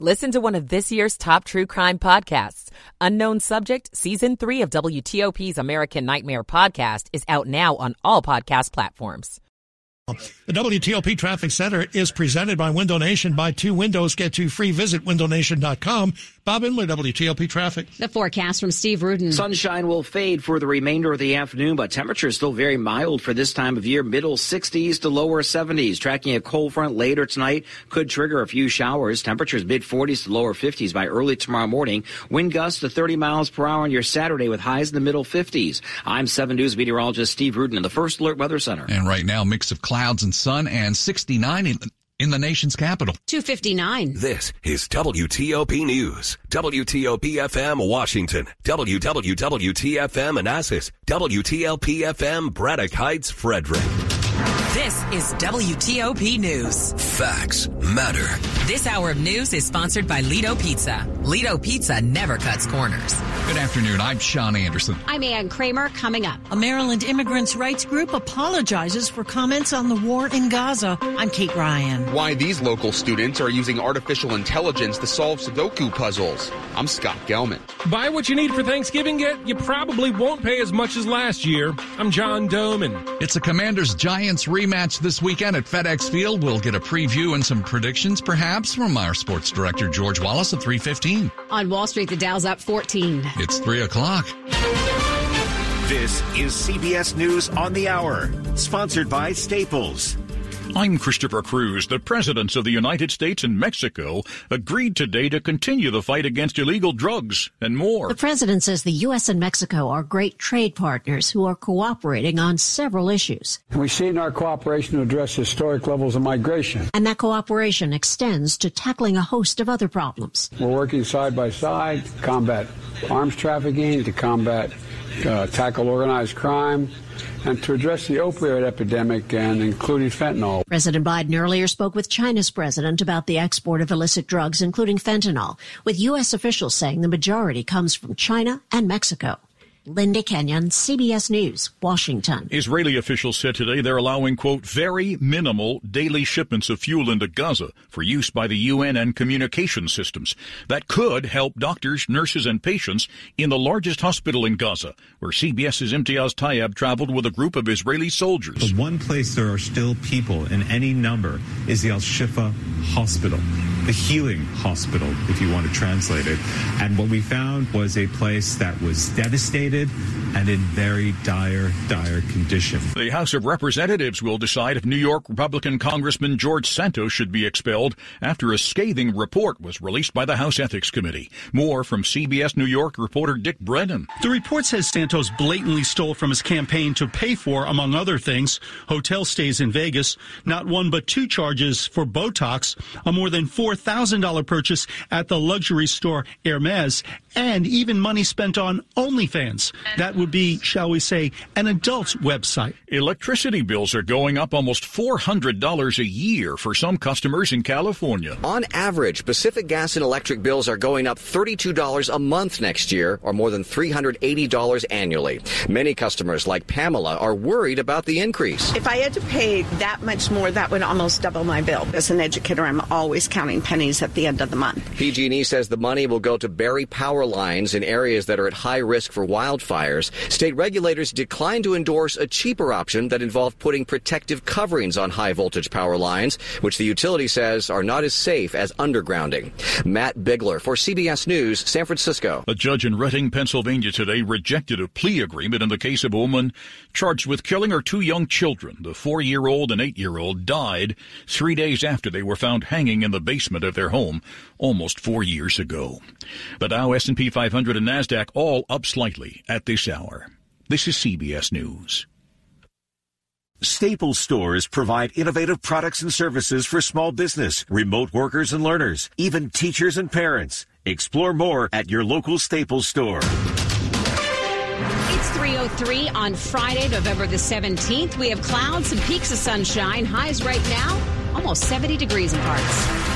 Listen to one of this year's top true crime podcasts. Unknown Subject, Season 3 of WTOP's American Nightmare podcast is out now on all podcast platforms. The WTOP Traffic Center is presented by Window Nation. Buy two windows, get two free. Visit windownation.com. Bob Imler, WTOP Traffic. The forecast from Steve Rudin. Sunshine will fade for the remainder of the afternoon, but temperature is still very mild for this time of year. Middle 60s to lower 70s. Tracking a cold front later tonight could trigger a few showers. Temperatures mid 40s to lower 50s by early tomorrow morning. Wind gusts to 30 miles per hour on your Saturday with highs in the middle 50s. I'm 7 News meteorologist Steve Rudin in the First Alert Weather Center. And right now, mix of clouds and sun and 69 in, in the nation's capital. 259. This is WTOP News. WTOP FM Washington. WWWTFM Manassas. WTLP FM Braddock Heights Frederick. This is WTOP News. Facts matter. This hour of news is sponsored by Ledo Pizza. Ledo Pizza never cuts corners. Good afternoon. I'm Sean Anderson. I'm Ann Kramer coming up. A Maryland immigrants' rights group apologizes for comments on the war in Gaza. I'm Kate Ryan. Why these local students are using artificial intelligence to solve Sudoku puzzles. I'm Scott Gelman. Buy what you need for Thanksgiving, yet you probably won't pay as much as last year. I'm John Domen. It's a Commanders Giants rematch this weekend at FedEx Field. We'll get a preview and some predictions, perhaps, from our sports director, George Wallace at 315. On Wall Street, the Dow's up 14. It's 3 o'clock. This is CBS News on the Hour, sponsored by Staples. I'm Christopher Cruz. The presidents of the United States and Mexico agreed today to continue the fight against illegal drugs and more. The president says the U.S. and Mexico are great trade partners who are cooperating on several issues. We see in our cooperation to address historic levels of migration. And that cooperation extends to tackling a host of other problems. We're working side by side to combat arms trafficking, to combat, uh, tackle organized crime, and to address the opioid epidemic and including fentanyl. President Biden earlier spoke with China's president about the export of illicit drugs, including fentanyl, with U.S. officials saying the majority comes from China and Mexico. Linda Kenyon, CBS News, Washington. Israeli officials said today they're allowing, quote, very minimal daily shipments of fuel into Gaza for use by the UN and communication systems. That could help doctors, nurses, and patients in the largest hospital in Gaza, where CBS's Imtiaz Tyab traveled with a group of Israeli soldiers. The one place there are still people in any number is the Al Shifa Hospital, the healing hospital, if you want to translate it. And what we found was a place that was devastated and in very dire, dire condition. The House of Representatives will decide if New York Republican Congressman George Santos should be expelled after a scathing report was released by the House Ethics Committee. More from CBS New York reporter Dick Brennan. The report says Santos blatantly stole from his campaign to pay for, among other things, hotel stays in Vegas, not one but two charges for Botox, a more than $4,000 purchase at the luxury store Hermes, and even money spent on OnlyFans. That would be, shall we say, an adult's website. Electricity bills are going up almost $400 a year for some customers in California. On average, Pacific Gas and Electric bills are going up $32 a month next year, or more than $380 annually. Many customers, like Pamela, are worried about the increase. If I had to pay that much more, that would almost double my bill. As an educator, I'm always counting pennies at the end of the month. PG&E says the money will go to bury power lines in areas that are at high risk for wildfires. State regulators declined to endorse a cheaper option that involved putting protective coverings on high voltage power lines, which the utility says are not as safe as undergrounding. Matt Bigler for CBS News, San Francisco. A judge in Reading, Pennsylvania today rejected a plea agreement in the case of a woman charged with killing her two young children. The four-year-old and eight-year-old died three days after they were found hanging in the basement of their home almost four years ago. The Dow S&P 500 and NASDAQ all up slightly at this hour. This is CBS News. Staples stores provide innovative products and services for small business, remote workers and learners, even teachers and parents. Explore more at your local Staples store. It's 303 on Friday, November the 17th. We have clouds and peeks of sunshine. Highs right now, almost 70 degrees in parts.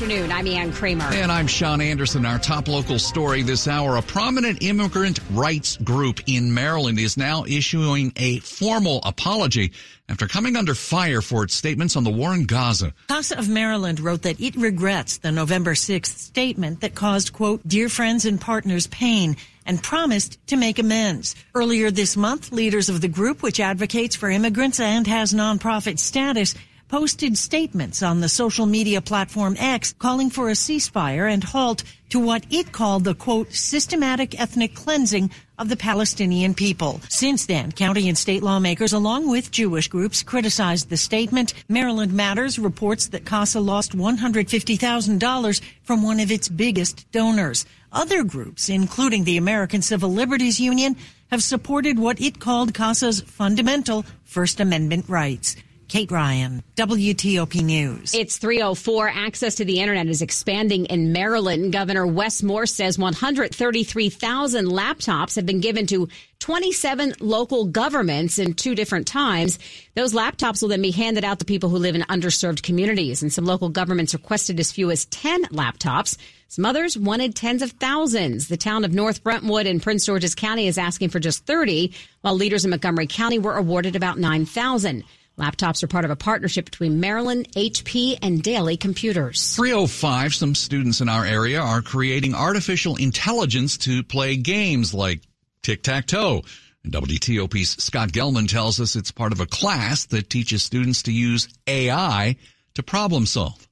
Afternoon. I'm Ann Kramer. And I'm Sean Anderson. Our top local story this hour. A prominent immigrant rights group in Maryland is now issuing a formal apology after coming under fire for its statements on the war in Gaza. CASA of Maryland wrote that it regrets the November 6th statement that caused, quote, dear friends and partners pain and promised to make amends. Earlier this month, leaders of the group, which advocates for immigrants and has nonprofit status, posted statements on the social media platform X calling for a ceasefire and halt to what it called the quote systematic ethnic cleansing of the Palestinian people. Since then, county and state lawmakers along with Jewish groups criticized the statement. Maryland Matters reports that CASA lost $150,000 from one of its biggest donors. Other groups, including the American Civil Liberties Union, have supported what it called CASA's fundamental First Amendment rights. Kate Ryan, WTOP News. It's 304. Access to the internet is expanding in Maryland. Governor Wes Moore says 133,000 laptops have been given to 27 local governments in two different times. Those laptops will then be handed out to people who live in underserved communities. And some local governments requested as few as 10 laptops. Some others wanted tens of thousands. The town of North Brentwood in Prince George's County is asking for just 30, while leaders in Montgomery County were awarded about 9,000. Laptops are part of a partnership between Maryland, HP, and Daily Computers. 305, some students in our area are creating artificial intelligence to play games like tic-tac-toe. WTOP's Scott Gelman tells us it's part of a class that teaches students to use AI to problem solve.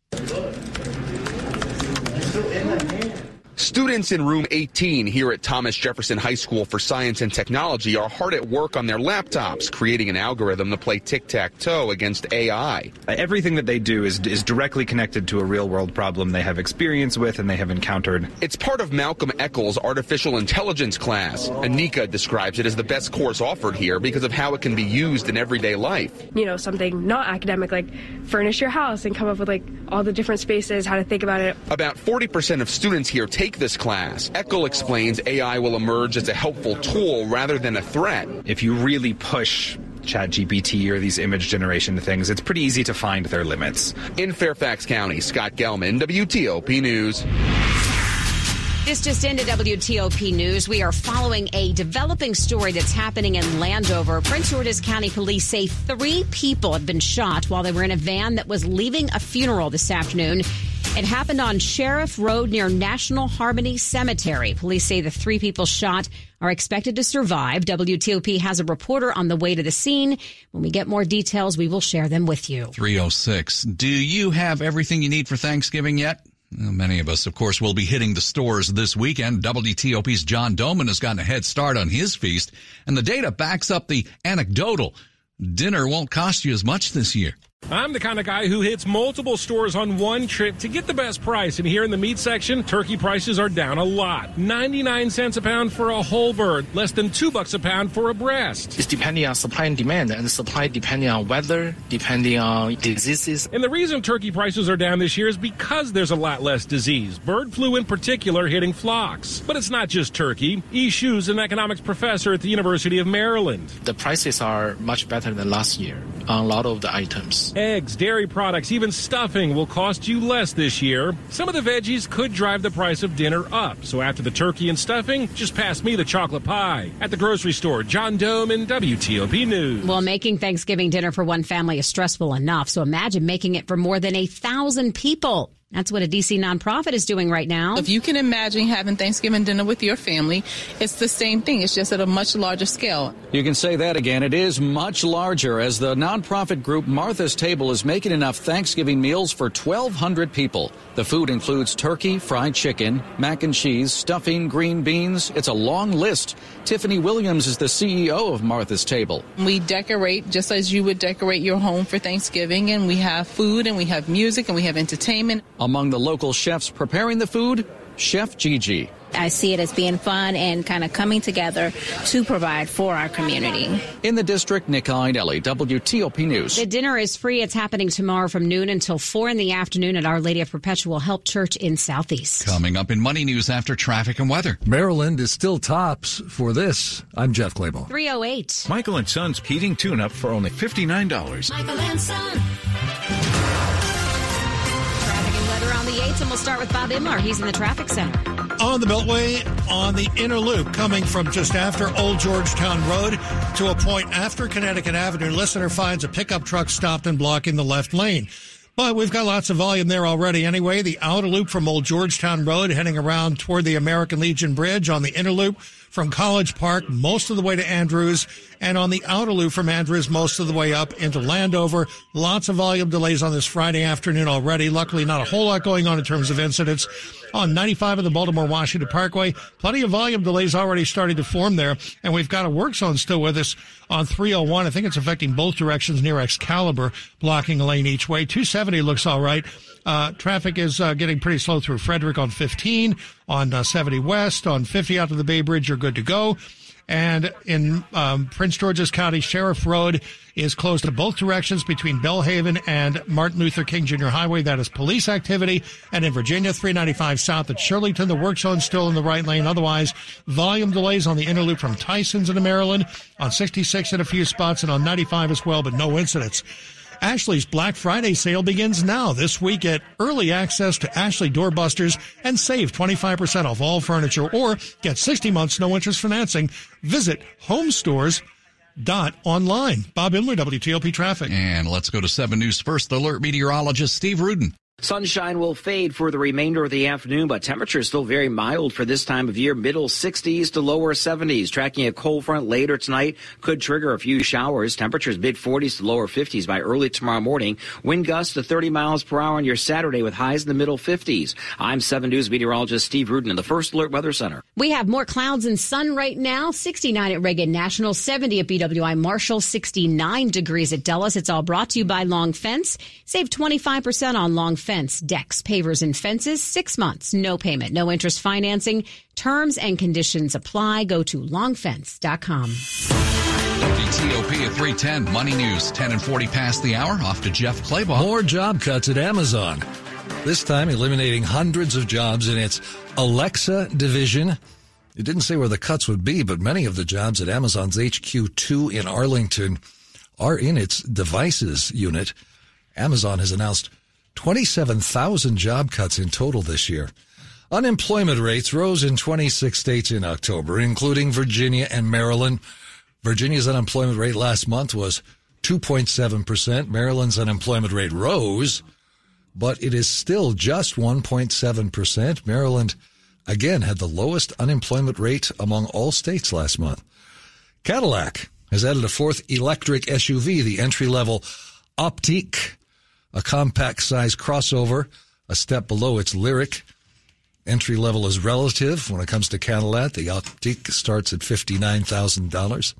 Students in room 18 here at Thomas Jefferson High School for Science and Technology are hard at work on their laptops, creating an algorithm to play tic-tac-toe against AI. Everything that they do is, is directly connected to a real-world problem they have experience with and they have encountered. It's part of Malcolm Eckel's artificial intelligence class. Anika describes it as the best course offered here because of how it can be used in everyday life. You know, something not academic like furnish your house and come up with like all the different spaces, how to think about it. About 40% of students here take this class. Eckel explains AI will emerge as a helpful tool rather than a threat. If you really push ChatGPT or these image generation things, it's pretty easy to find their limits. In Fairfax County, Scott Gelman, WTOP News. This just into WTOP News. We are following a developing story that's happening in Landover. Prince George's County Police say three people have been shot while they were in a van that was leaving a funeral this afternoon. It happened on Sheriff Road near National Harmony Cemetery. Police say the three people shot are expected to survive. WTOP has a reporter on the way to the scene. When we get more details, we will share them with you. 306. Do you have everything you need for Thanksgiving yet? Well, many of us, of course, will be hitting the stores this weekend. WTOP's John Domen has gotten a head start on his feast, and the data backs up the anecdotal. Dinner won't cost you as much this year. I'm the kind of guy who hits multiple stores on one trip to get the best price. And here in the meat section, turkey prices are down a lot. 99 cents a pound for a whole bird, less than 2 bucks a pound for a breast. It's depending on supply and demand, and supply depending on weather, depending on diseases. And the reason turkey prices are down this year is because there's a lot less disease. Bird flu in particular hitting flocks. But it's not just turkey. E. An economics professor at the University of Maryland. The prices are much better than last year on a lot of the items. Eggs, dairy products, even stuffing will cost you less this year. Some of the veggies could drive the price of dinner up. So after the turkey and stuffing, just pass me the chocolate pie. At the grocery store, John Domen WTOP News. Well, making Thanksgiving dinner for one family is stressful enough. So imagine making it for more than a thousand people. That's what a DC nonprofit is doing right now. If you can imagine having Thanksgiving dinner with your family, it's the same thing. It's just at a much larger scale. You can say that again. It is much larger as the nonprofit group Martha's Table is making enough Thanksgiving meals for 1,200 people. The food includes turkey, fried chicken, mac and cheese, stuffing, green beans. It's a long list. Tiffany Williams is the CEO of Martha's Table. We decorate just as you would decorate your home for Thanksgiving, and we have food and we have music and we have entertainment. Among the local chefs preparing the food, Chef Gigi. I see it as being fun and kind of coming together to provide for our community. In the district, Nick Iannelli, WTOP News. The dinner is free. It's happening tomorrow from noon until 4 in the afternoon at Our Lady of Perpetual Help Church in Southeast. Coming up in Money News after traffic and weather. Maryland is still tops for this. I'm Jeff Clabaugh. 308. Michael and Son's heating tune up for only $59. Michael and Son. We're on the 8th, and we'll start with Bob Imler. He's in the traffic center. On the Beltway, on the inner loop, coming from just after Old Georgetown Road to a point after Connecticut Avenue, listener finds a pickup truck stopped and blocking the left lane. But we've got lots of volume there already anyway. The outer loop from Old Georgetown Road heading around toward the American Legion Bridge on the inner loop from College Park most of the way to Andrews and on the outer loop from Andrews most of the way up into Landover. Lots of volume delays on this Friday afternoon already. Luckily, not a whole lot going on in terms of incidents. On 95 of the Baltimore Washington Parkway, plenty of volume delays already starting to form there. And we've got a work zone still with us on 301. I think it's affecting both directions near Excalibur, blocking a lane each way. 270 looks all right. Uh, traffic is uh, getting pretty slow through Frederick on 15, on uh, 70 West, on 50 out to the Bay Bridge. You're good to go. And in um, Prince George's County, Sheriff Road is closed to both directions between Belhaven and Martin Luther King Jr. Highway. That is police activity. And in Virginia, 395 south at Shirlington, the work zone still in the right lane. Otherwise, volume delays on the inner loop from Tyson's into Maryland, on 66 in a few spots, and on 95 as well, but no incidents. Ashley's Black Friday sale begins now. This week, get early access to Ashley Doorbusters and save 25% off all furniture or get 60 months no interest financing. Visit homestores.online. Bob Imler, WTOP Traffic. And let's go to 7 News First Alert meteorologist Steve Rudin. Sunshine will fade for the remainder of the afternoon, but temperatures still very mild for this time of year. Middle 60s to lower 70s. Tracking a cold front later tonight could trigger a few showers. Temperatures mid 40s to lower 50s by early tomorrow morning. Wind gusts to 30 miles per hour on your Saturday with highs in the middle 50s. I'm 7 News meteorologist Steve Rudin in the First Alert Weather Center. We have more clouds and sun right now. 69 at Reagan National, 70 at BWI Marshall, 69 degrees at Dulles. It's all brought to you by Long Fence. Save 25% on Long Fence fence, decks, pavers, and fences. Six months, no payment, no interest financing. Terms and conditions apply. Go to longfence.com. WTOP at 310, Money News, 10 and 40 past the hour. Off to Jeff Clabaugh. More job cuts at Amazon. This time eliminating hundreds of jobs in its Alexa division. It didn't say where the cuts would be, but many of the jobs at Amazon's HQ2 in Arlington are in its devices unit. Amazon has announced 27,000 job cuts in total this year. Unemployment rates rose in 26 states in October, including Virginia and Maryland. Virginia's unemployment rate last month was 2.7%. Maryland's unemployment rate rose, but it is still just 1.7%. Maryland, again, had the lowest unemployment rate among all states last month. Cadillac has added a fourth electric SUV, the entry level Optiq a compact size crossover, a step below its Lyriq. Entry level is relative when it comes to Cadillac. The Optiq starts at $59,000.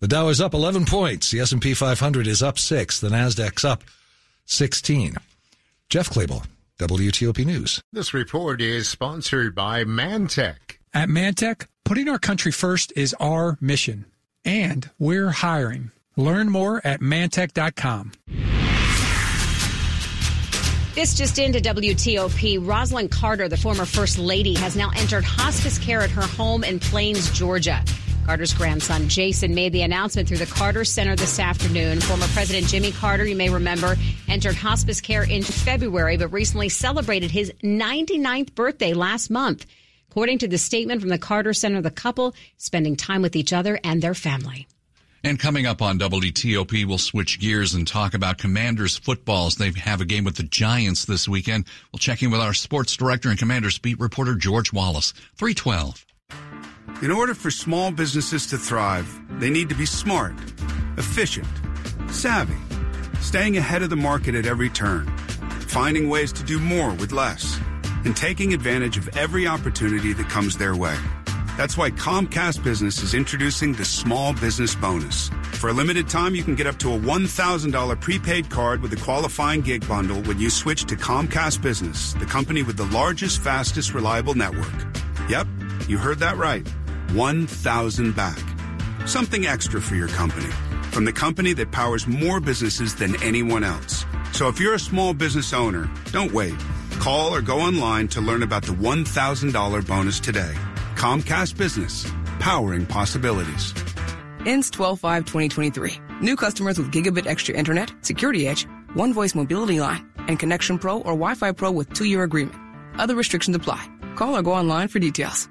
The Dow is up 11 points. The S&P 500 is up 6. The Nasdaq's up 16. Jeff Clabaugh, WTOP News. This report is sponsored by Mantech. At Mantech, putting our country first is our mission, and we're hiring. Learn more at mantech.com. This just into WTOP. Rosalynn Carter, the former First Lady, has now entered hospice care at her home in Plains, Georgia. Carter's grandson, Jason, made the announcement through the Carter Center this afternoon. Former President Jimmy Carter, you may remember, entered hospice care in February, but recently celebrated his 99th birthday last month. According to the statement from the Carter Center, the couple spending time with each other and their family. And coming up on WTOP, we'll switch gears and talk about Commanders footballs. They have a game with the Giants this weekend. We'll check in with our sports director and Commanders beat reporter George Wallace. 312. In order for small businesses to thrive, they need to be smart, efficient, savvy, staying ahead of the market at every turn, finding ways to do more with less, and taking advantage of every opportunity that comes their way. That's why Comcast Business is introducing the Small Business Bonus. For a limited time, you can get up to a $1,000 prepaid card with a qualifying gig bundle when you switch to Comcast Business, the company with the largest, fastest, reliable network. Yep, you heard that right. 1,000 back. Something extra for your company. From the company that powers more businesses than anyone else. So if you're a small business owner, don't wait. Call or go online to learn about the $1,000 bonus today. Comcast Business, powering possibilities. Ends 12 5 2023. New customers with Gigabit Extra Internet, Security Edge, One Voice Mobility Line, and Connection Pro or Wi-Fi Pro with two-year agreement. Other restrictions apply. Call or go online for details.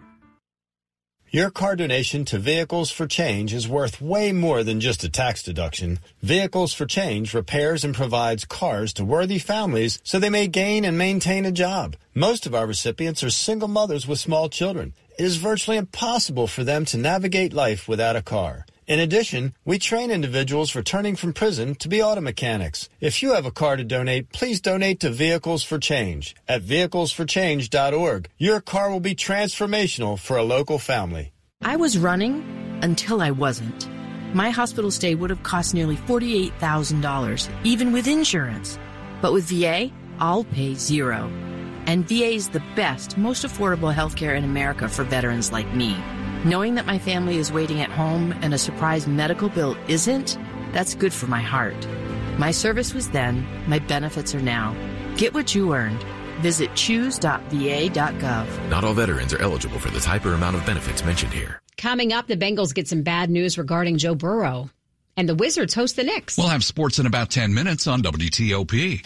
Your car donation to Vehicles for Change is worth way more than just a tax deduction. Vehicles for Change repairs and provides cars to worthy families so they may gain and maintain a job. Most of our recipients are single mothers with small children. It is virtually impossible for them to navigate life without a car. In addition, we train individuals returning from prison to be auto mechanics. If you have a car to donate, please donate to Vehicles for Change at vehiclesforchange.org. Your car will be transformational for a local family. I was running until I wasn't. My hospital stay would have cost nearly $48,000, even with insurance. But with VA, I'll pay zero. And VA is the best, most affordable healthcare in America for veterans like me. Knowing that my family is waiting at home and a surprise medical bill isn't, that's good for my heart. My service was then, my benefits are now. Get what you earned. Visit choose.va.gov. Not all veterans are eligible for the type or amount of benefits mentioned here. Coming up, the Bengals get some bad news regarding Joe Burrow. And the Wizards host the Knicks. We'll have sports in about 10 minutes on WTOP.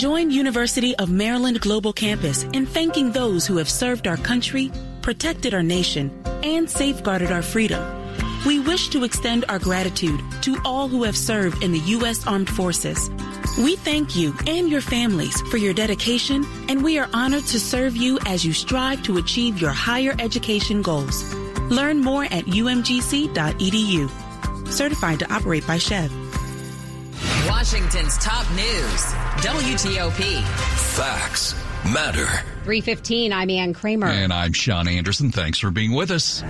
join University of Maryland Global Campus in thanking those who have served our country, protected our nation, and safeguarded our freedom. We wish to extend our gratitude to all who have served in the U.S. Armed Forces. We thank you and your families for your dedication, and we are honored to serve you as you strive to achieve your higher education goals. Learn more at umgc.edu. Certified to operate by SCHEV. Washington's top news, WTOP. Facts matter. 315, I'm Ann Kramer. And I'm Sean Anderson. Thanks for being with us.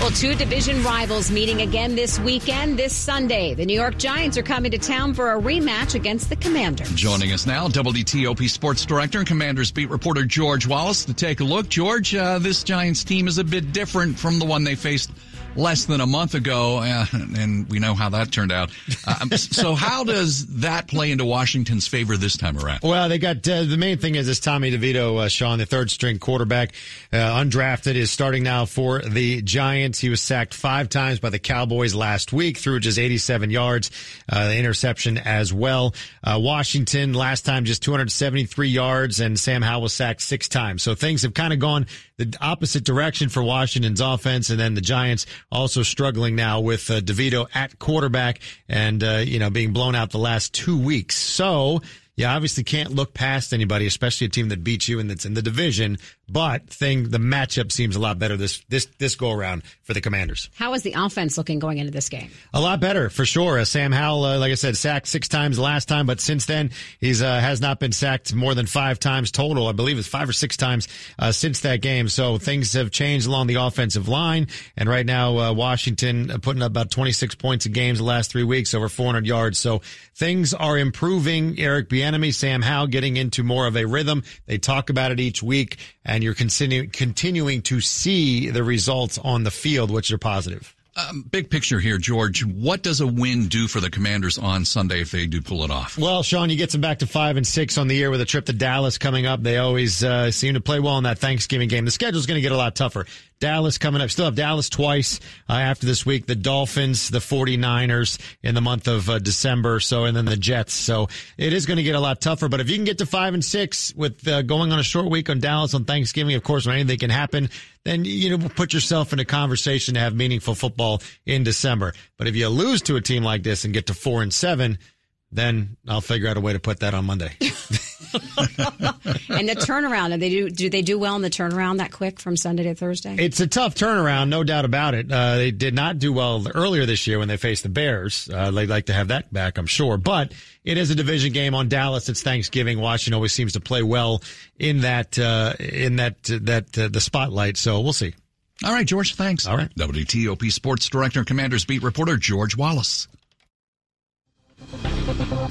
Well, two division rivals meeting again this weekend, this Sunday. The New York Giants are coming to town for a rematch against the Commanders. Joining us now, WTOP Sports Director and Commanders beat reporter George Wallace to take a look. George, uh, this Giants team is a bit different from the one they faced less than a month ago, uh, and we know how that turned out. Uh, so, how does that play into Washington's favor this time around? Well, they got uh, the main thing is this Tommy DeVito, uh, Sean, the third string quarterback, uh, undrafted, is starting now for the Giants. He was sacked five times by the Cowboys last week, threw just 87 yards, uh, the interception as well. Washington last time just 273 yards, and Sam Howell was sacked six times. So things have kind of gone the opposite direction for Washington's offense, and then the Giants also struggling now with uh, DeVito at quarterback and uh, you know being blown out the last two weeks. So you obviously can't look past anybody, especially a team that beats you and that's in the division. But thing the matchup seems a lot better this this this go around for the Commanders. How is the offense looking going into this game? A lot better for sure. Uh, Sam Howell, uh, like I said, sacked six times last time, but since then he's uh, has not been sacked more than five times total. I believe it's five or six times uh, since that game. So things have changed along the offensive line, and right now uh, Washington uh, putting up about 26 points a game the last three weeks, over 400 yards. So things are improving. Eric Bieniemy, Sam Howell getting into more of a rhythm. They talk about it each week and you're continu- continuing to see the results on the field, which are positive. Um, big picture here, George. What does a win do for the Commanders on Sunday if they do pull it off? Well, Sean, you get them back to five and six on the year with a trip to Dallas coming up. They always uh, seem to play well in that Thanksgiving game. The schedule's going to get a lot tougher. Dallas coming up. Still have Dallas twice uh, after this week. The Dolphins, the 49ers in the month of uh, December. So, and then the Jets. So it is going to get a lot tougher. But if you can get to five and six with uh, going on a short week on Dallas on Thanksgiving, of course, when anything can happen, then you know put yourself in a conversation to have meaningful football in December. But if you lose to a team like this and get to four and seven, then I'll figure out a way to put that on Monday. and the turnaround, do they do do they do well in the turnaround that quick from Sunday to Thursday? It's a tough turnaround, no doubt about it. Uh, they did not do well earlier this year when they faced the Bears. Uh, they'd like to have that back, I'm sure. But it is a division game on Dallas. It's Thanksgiving. Washington always seems to play well in that uh, in that that uh, the spotlight. So we'll see. All right, George. Thanks. All right. WTOP Sports Director and Commanders Beat Reporter George Wallace.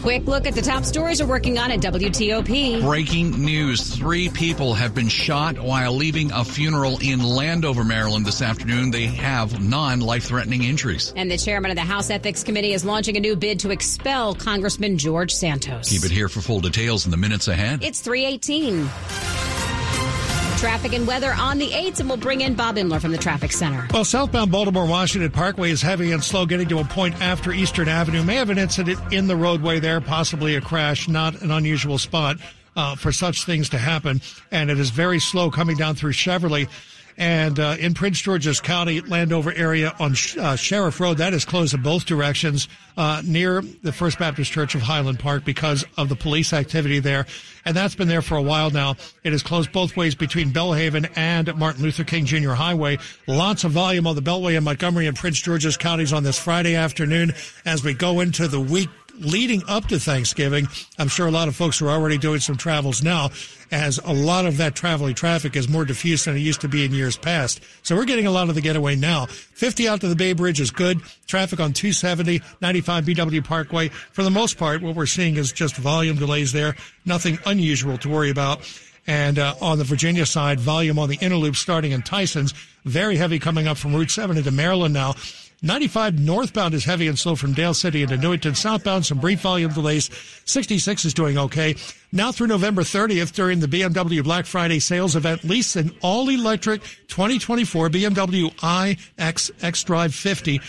Quick look at the top stories we're working on at WTOP. Breaking news. Three people have been shot while leaving a funeral in Landover, Maryland this afternoon. They have non life threatening injuries. And the chairman of the House Ethics Committee is launching a new bid to expel Congressman George Santos. Keep it here for full details in the minutes ahead. It's 318. Traffic and weather on the 8th, and we'll bring in Bob Imler from the Traffic Center. Well, southbound Baltimore Washington Parkway is heavy and slow getting to a point after Eastern Avenue. May have an incident in the roadway there, possibly a crash, not an unusual spot uh, for such things to happen. And it is very slow coming down through Cheverly. And uh, in Prince George's County, Landover area on uh, Sheriff Road, that is closed in both directions uh, near the First Baptist Church of Highland Park because of the police activity there. And that's been there for a while now. It is closed both ways between Belhaven and Martin Luther King Jr. Highway. Lots of volume on the Beltway in Montgomery and Prince George's counties on this Friday afternoon as we go into the week leading up to Thanksgiving. I'm sure a lot of folks are already doing some travels now as a lot of that traveling traffic is more diffuse than it used to be in years past. So we're getting a lot of the getaway now. 50 out to the Bay Bridge is good. Traffic on 270, 95 BW Parkway. For the most part, what we're seeing is just volume delays there. Nothing unusual to worry about. And uh, on the Virginia side, volume on the inner loop starting in Tyson's. Very heavy coming up from Route 7 into Maryland now. 95 northbound is heavy and slow from Dale City into Newington. Southbound, some brief volume delays. 66 is doing okay. Now through November 30th, during the BMW Black Friday sales event, lease an all-electric 2024 BMW iX xDrive 50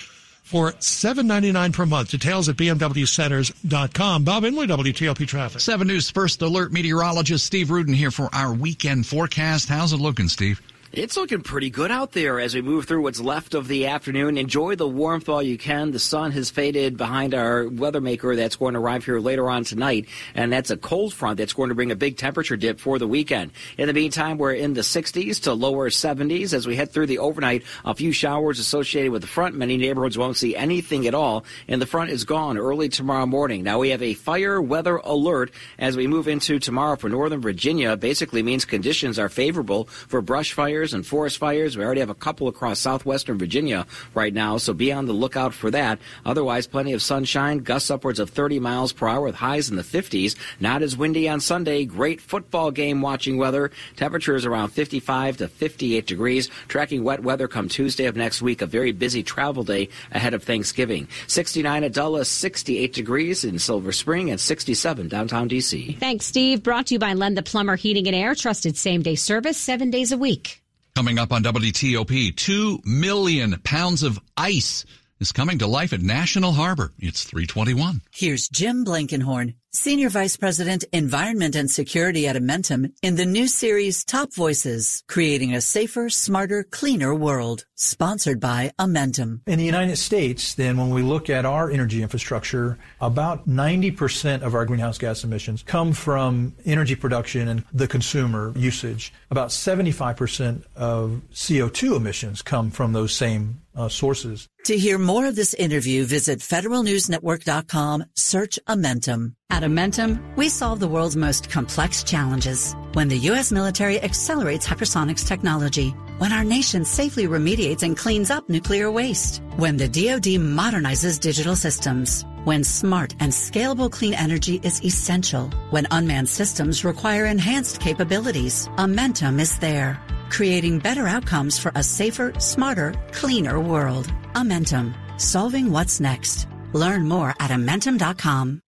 for $7.99 per month. Details at bmwcenters.com. Bob Imler, WTOP Traffic. 7 News First Alert meteorologist Steve Rudin here for our weekend forecast. How's it looking, Steve? It's looking pretty good out there as we move through what's left of the afternoon. Enjoy the warmth while you can. The sun has faded behind our weather maker that's going to arrive here later on tonight, and that's a cold front that's going to bring a big temperature dip for the weekend. In the meantime, we're in the 60s to lower 70s as we head through the overnight. A few showers associated with the front. Many neighborhoods won't see anything at all, and the front is gone early tomorrow morning. Now we have a fire weather alert as we move into tomorrow for Northern Virginia. Basically means conditions are favorable for brush fires fires and forest fires. We already have a couple across southwestern Virginia right now, so be on the lookout for that. Otherwise, plenty of sunshine, gusts upwards of 30 miles per hour with highs in the 50s. Not as windy on Sunday. Great football game watching weather. Temperatures around 55 to 58 degrees. Tracking wet weather come Tuesday of next week. A very busy travel day ahead of Thanksgiving. 69 at Dulles, 68 degrees in Silver Spring, and 67 downtown D.C. Thanks, Steve. Brought to you by Len the Plumber Heating and Air. Trusted same day service seven days a week. Coming up on WTOP, 2 million pounds of ice is coming to life at National Harbor. It's 321. Here's Jim Blankenhorn, Senior Vice President, Environment and Security at Amentum in the new series Top Voices, creating a safer, smarter, cleaner world. Sponsored by Amentum. In the United States, then, when we look at our energy infrastructure, about 90% of our greenhouse gas emissions come from energy production and the consumer usage. About 75% of CO2 emissions come from those same uh, sources. To hear more of this interview, visit federalnewsnetwork.com, search Amentum. At Amentum, we solve the world's most complex challenges. When the U.S. military accelerates hypersonics technology, when our nation safely remediates and cleans up nuclear waste, when the DoD modernizes digital systems, when smart and scalable clean energy is essential, when unmanned systems require enhanced capabilities, Amentum is there creating better outcomes for a safer, smarter, cleaner world. Amentum, solving what's next. Learn more at Amentum.com.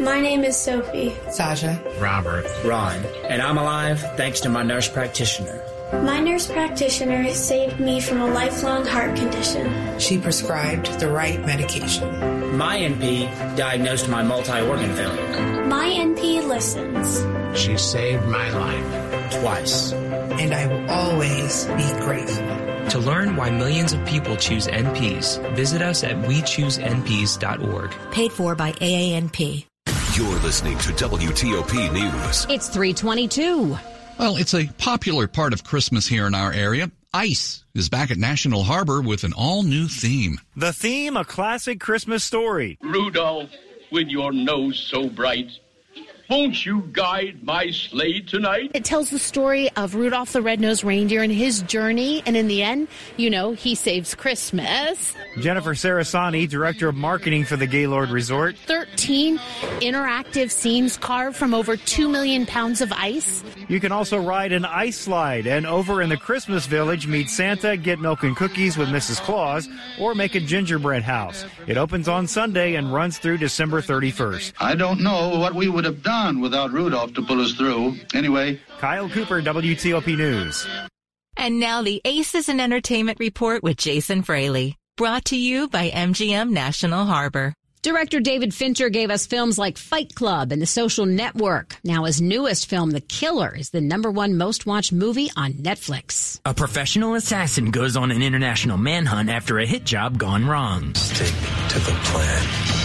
My name is Sophie. Sasha. Robert. Ron. And I'm alive thanks to my nurse practitioner. My nurse practitioner saved me from a lifelong heart condition. She prescribed the right medication. My NP diagnosed my multi organ failure. My NP listens. She saved my life twice. And I will always be grateful. To learn why millions of people choose NPs, visit us at wechoosenps.org. Paid for by AANP. You're listening to WTOP News. It's 322. Well, it's a popular part of Christmas here in our area. Ice is back at National Harbor with an all new theme. The theme, a classic Christmas story. Rudolph, with your nose so bright, Won't you guide my sleigh tonight? It tells the story of Rudolph the Red-Nosed Reindeer and his journey, and in the end, you know, he saves Christmas. Jennifer Sarasani, Director of Marketing for the Gaylord Resort. 13 interactive scenes carved from over 2 million pounds of ice. You can also ride an ice slide and over in the Christmas Village meet Santa, get milk and cookies with Mrs. Claus, or make a gingerbread house. It opens on Sunday and runs through December 31st. I don't know what we would have done without Rudolph to pull us through. Anyway, Kyle Cooper, WTOP News. And now the Aces and Entertainment Report with Jason Fraley. Brought to you by MGM National Harbor. Director David Fincher gave us films like Fight Club and The Social Network. Now his newest film, The Killer, is the number one most watched movie on Netflix. A professional assassin goes on an international manhunt after a hit job gone wrong. Stick to the plan forbid empathy.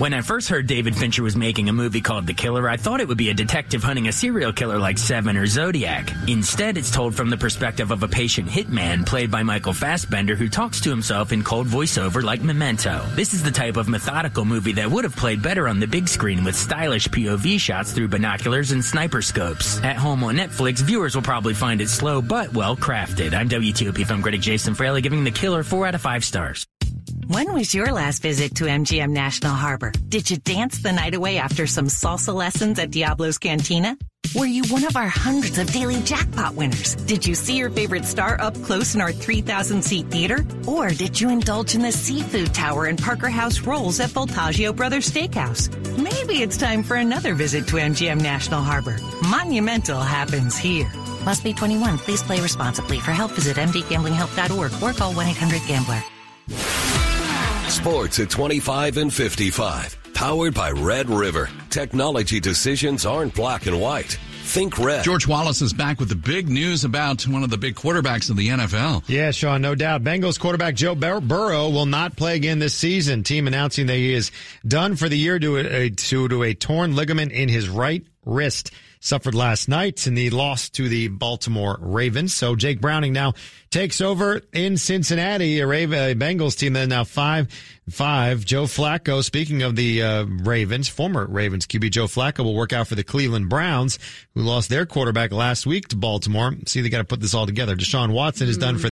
When I first heard David Fincher was making a movie called The Killer, I thought it would be a detective hunting a serial killer like Seven or Zodiac. Instead, it's told from the perspective of a patient hitman played by Michael Fassbender who talks to himself in cold voiceover like Memento. This is the type of methodical movie that would have played better on the big screen with stylish POV shots through binoculars and sniper scopes. At home on Netflix, viewers will probably find it slow but well crafted. I'm WTOP film critic Jason Fraley giving The Killer 4 out of 5 stars. When was your last visit to MGM National Harbor? Did you dance the night away after some salsa lessons at Diablo's Cantina? Were you one of our hundreds of daily jackpot winners? Did you see your favorite star up close in our 3,000 seat theater? Or did you indulge in the seafood tower and Parker House rolls at Voltaggio Brothers Steakhouse? Maybe it's time for another visit to MGM National Harbor. Monumental happens here. Must be 21. Please play responsibly. For help, visit mdgamblinghelp.org or call 1-800-GAMBLER. Sports at 25 and 55. Powered by Red River. Technology decisions aren't black and white. Think red. George Wallace is back with the big news about one of the big quarterbacks of the NFL. Yeah, Sean, no doubt. Bengals quarterback Joe Bur- Burrow will not play again this season. Team announcing that he is done for the year due to, due to a torn ligament in his right wrist suffered last night in the loss to the Baltimore Ravens. So Jake Browning now takes over in Cincinnati, a, Raven, Bengals team that now five five. Joe Flacco, speaking of the uh, Ravens, former Ravens QB Joe Flacco will work out for the Cleveland Browns, who lost their quarterback last week to Baltimore. See, they got to put this all together. Deshaun Watson is done for